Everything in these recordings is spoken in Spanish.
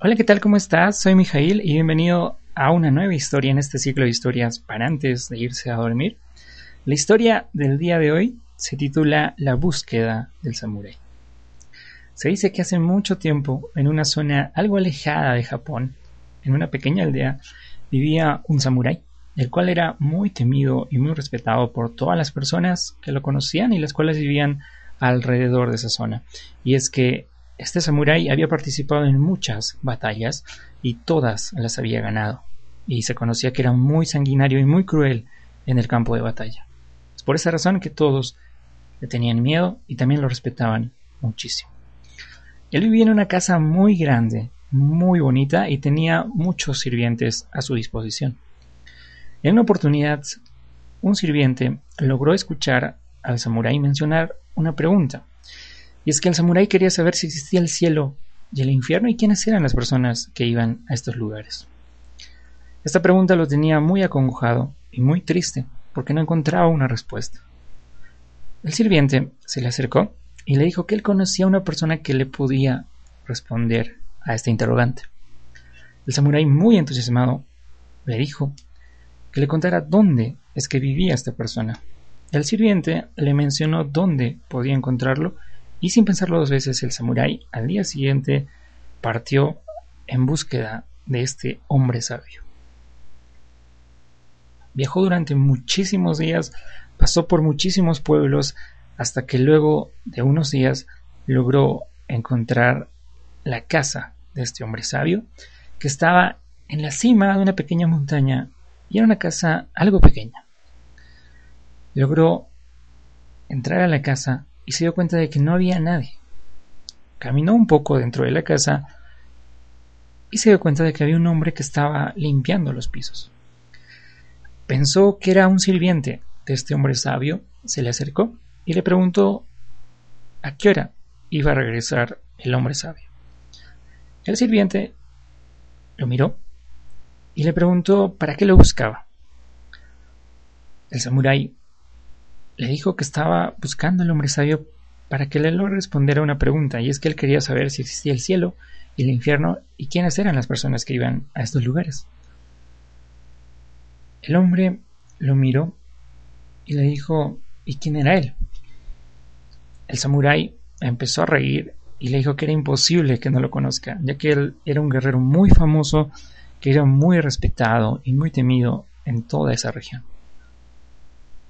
Hola, ¿qué tal? ¿Cómo estás? Soy Mijail y bienvenido a una nueva historia en este ciclo de historias para antes de irse a dormir. La historia del día de hoy se titula La búsqueda del samurái. Se dice que hace mucho tiempo, en una zona algo alejada de Japón, en una pequeña aldea, vivía un samurái, el cual era muy temido y muy respetado por todas las personas que lo conocían y las cuales vivían alrededor de esa zona. Y es que este samurái había participado en muchas batallas y todas las había ganado, y se conocía que era muy sanguinario y muy cruel en el campo de batalla. Es por esa razón que todos le tenían miedo y también lo respetaban muchísimo. Él vivía en una casa muy grande, muy bonita y tenía muchos sirvientes a su disposición. En una oportunidad, un sirviente logró escuchar al samurái mencionar una pregunta y es que el samurái quería saber si existía el cielo y el infierno y quiénes eran las personas que iban a estos lugares. Esta pregunta lo tenía muy acongojado y muy triste porque no encontraba una respuesta. El sirviente se le acercó y le dijo que él conocía a una persona que le podía responder a este interrogante. El samurái, muy entusiasmado, le dijo que le contara dónde es que vivía esta persona. El sirviente le mencionó dónde podía encontrarlo y sin pensarlo dos veces el samurái al día siguiente partió en búsqueda de este hombre sabio. Viajó durante muchísimos días, pasó por muchísimos pueblos, hasta que luego de unos días logró encontrar la casa de este hombre sabio, que estaba en la cima de una pequeña montaña y era una casa algo pequeña. Logró entrar a la casa y se dio cuenta de que no había nadie. Caminó un poco dentro de la casa y se dio cuenta de que había un hombre que estaba limpiando los pisos. Pensó que era un sirviente de este hombre sabio, se le acercó y le preguntó a qué hora iba a regresar el hombre sabio. El sirviente lo miró y le preguntó para qué lo buscaba. El samurái le dijo que estaba buscando al hombre sabio para que le logre responder a una pregunta, y es que él quería saber si existía el cielo y el infierno y quiénes eran las personas que iban a estos lugares. El hombre lo miró y le dijo ¿y quién era él? El samurái empezó a reír y le dijo que era imposible que no lo conozca, ya que él era un guerrero muy famoso, que era muy respetado y muy temido en toda esa región.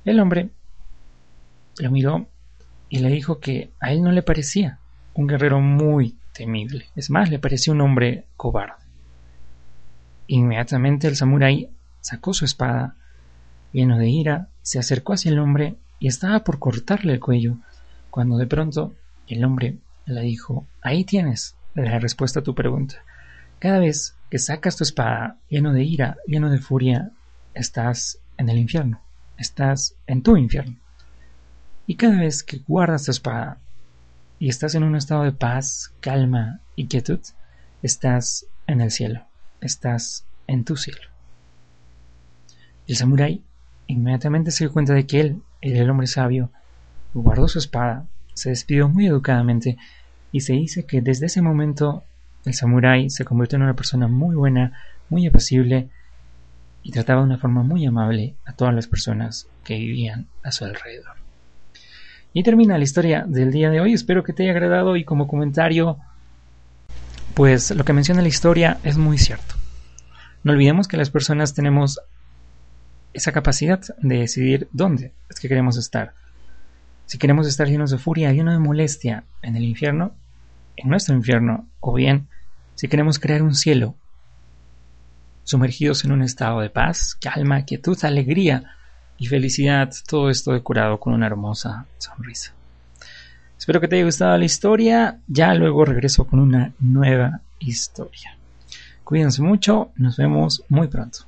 El hombre lo miró y le dijo que a él no le parecía un guerrero muy temible. Es más, le parecía un hombre cobarde. Inmediatamente el samurái sacó su espada, lleno de ira, se acercó hacia el hombre y estaba por cortarle el cuello, cuando de pronto el hombre le dijo, ahí tienes la respuesta a tu pregunta. Cada vez que sacas tu espada lleno de ira, lleno de furia, estás en el infierno, estás en tu infierno. Y cada vez que guardas tu espada y estás en un estado de paz, calma y quietud, estás en el cielo, estás en tu cielo. El samurái inmediatamente se dio cuenta de que él era el hombre sabio, guardó su espada, se despidió muy educadamente y se dice que desde ese momento el samurái se convirtió en una persona muy buena, muy apacible y trataba de una forma muy amable a todas las personas que vivían a su alrededor. Y termina la historia del día de hoy. Espero que te haya agradado y como comentario, pues lo que menciona la historia es muy cierto. No olvidemos que las personas tenemos esa capacidad de decidir dónde es que queremos estar. Si queremos estar llenos de furia, llenos de molestia en el infierno, en nuestro infierno, o bien si queremos crear un cielo, sumergidos en un estado de paz, calma, quietud, alegría, y felicidad, todo esto decorado con una hermosa sonrisa. Espero que te haya gustado la historia, ya luego regreso con una nueva historia. Cuídense mucho, nos vemos muy pronto.